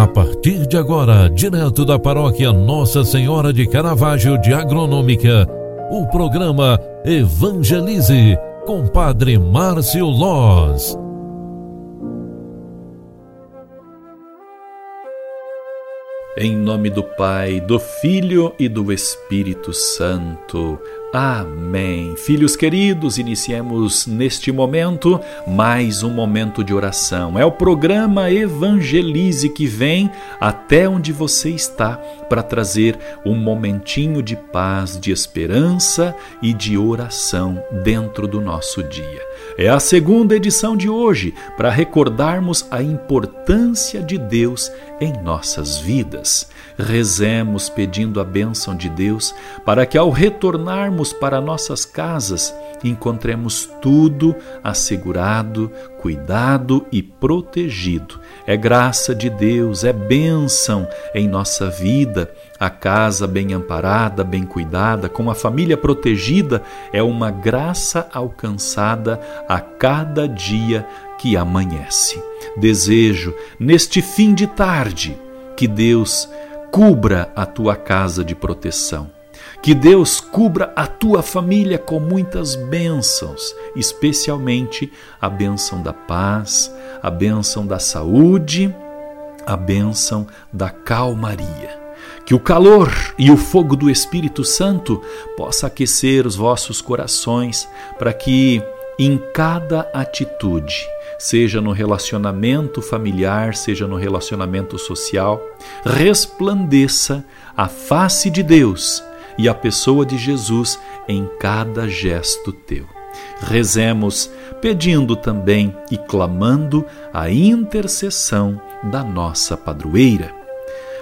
A partir de agora, direto da paróquia Nossa Senhora de Caravaggio de Agronômica, o programa Evangelize com Padre Márcio Loz. Em nome do Pai, do Filho e do Espírito Santo. Amém. Filhos queridos, iniciemos neste momento mais um momento de oração. É o programa Evangelize que vem até onde você está para trazer um momentinho de paz, de esperança e de oração dentro do nosso dia. É a segunda edição de hoje para recordarmos a importância de Deus em nossas vidas. Rezemos pedindo a bênção de Deus para que, ao retornarmos para nossas casas, encontremos tudo assegurado, cuidado e protegido. É graça de Deus, é bênção em nossa vida. A casa bem amparada, bem cuidada, com a família protegida, é uma graça alcançada a cada dia que amanhece. Desejo, neste fim de tarde, que Deus cubra a tua casa de proteção. Que Deus cubra a tua família com muitas bênçãos, especialmente a bênção da paz, a bênção da saúde, a bênção da calmaria. Que o calor e o fogo do Espírito Santo possa aquecer os vossos corações para que em cada atitude, seja no relacionamento familiar, seja no relacionamento social, resplandeça a face de Deus e a pessoa de Jesus em cada gesto teu. Rezemos pedindo também e clamando a intercessão da nossa padroeira.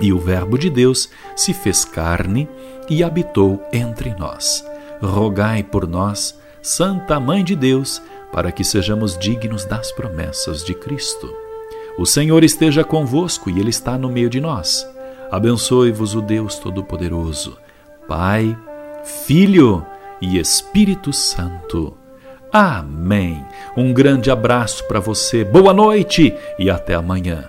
E o Verbo de Deus se fez carne e habitou entre nós. Rogai por nós, Santa Mãe de Deus, para que sejamos dignos das promessas de Cristo. O Senhor esteja convosco e Ele está no meio de nós. Abençoe-vos o Deus Todo-Poderoso, Pai, Filho e Espírito Santo. Amém. Um grande abraço para você, boa noite e até amanhã.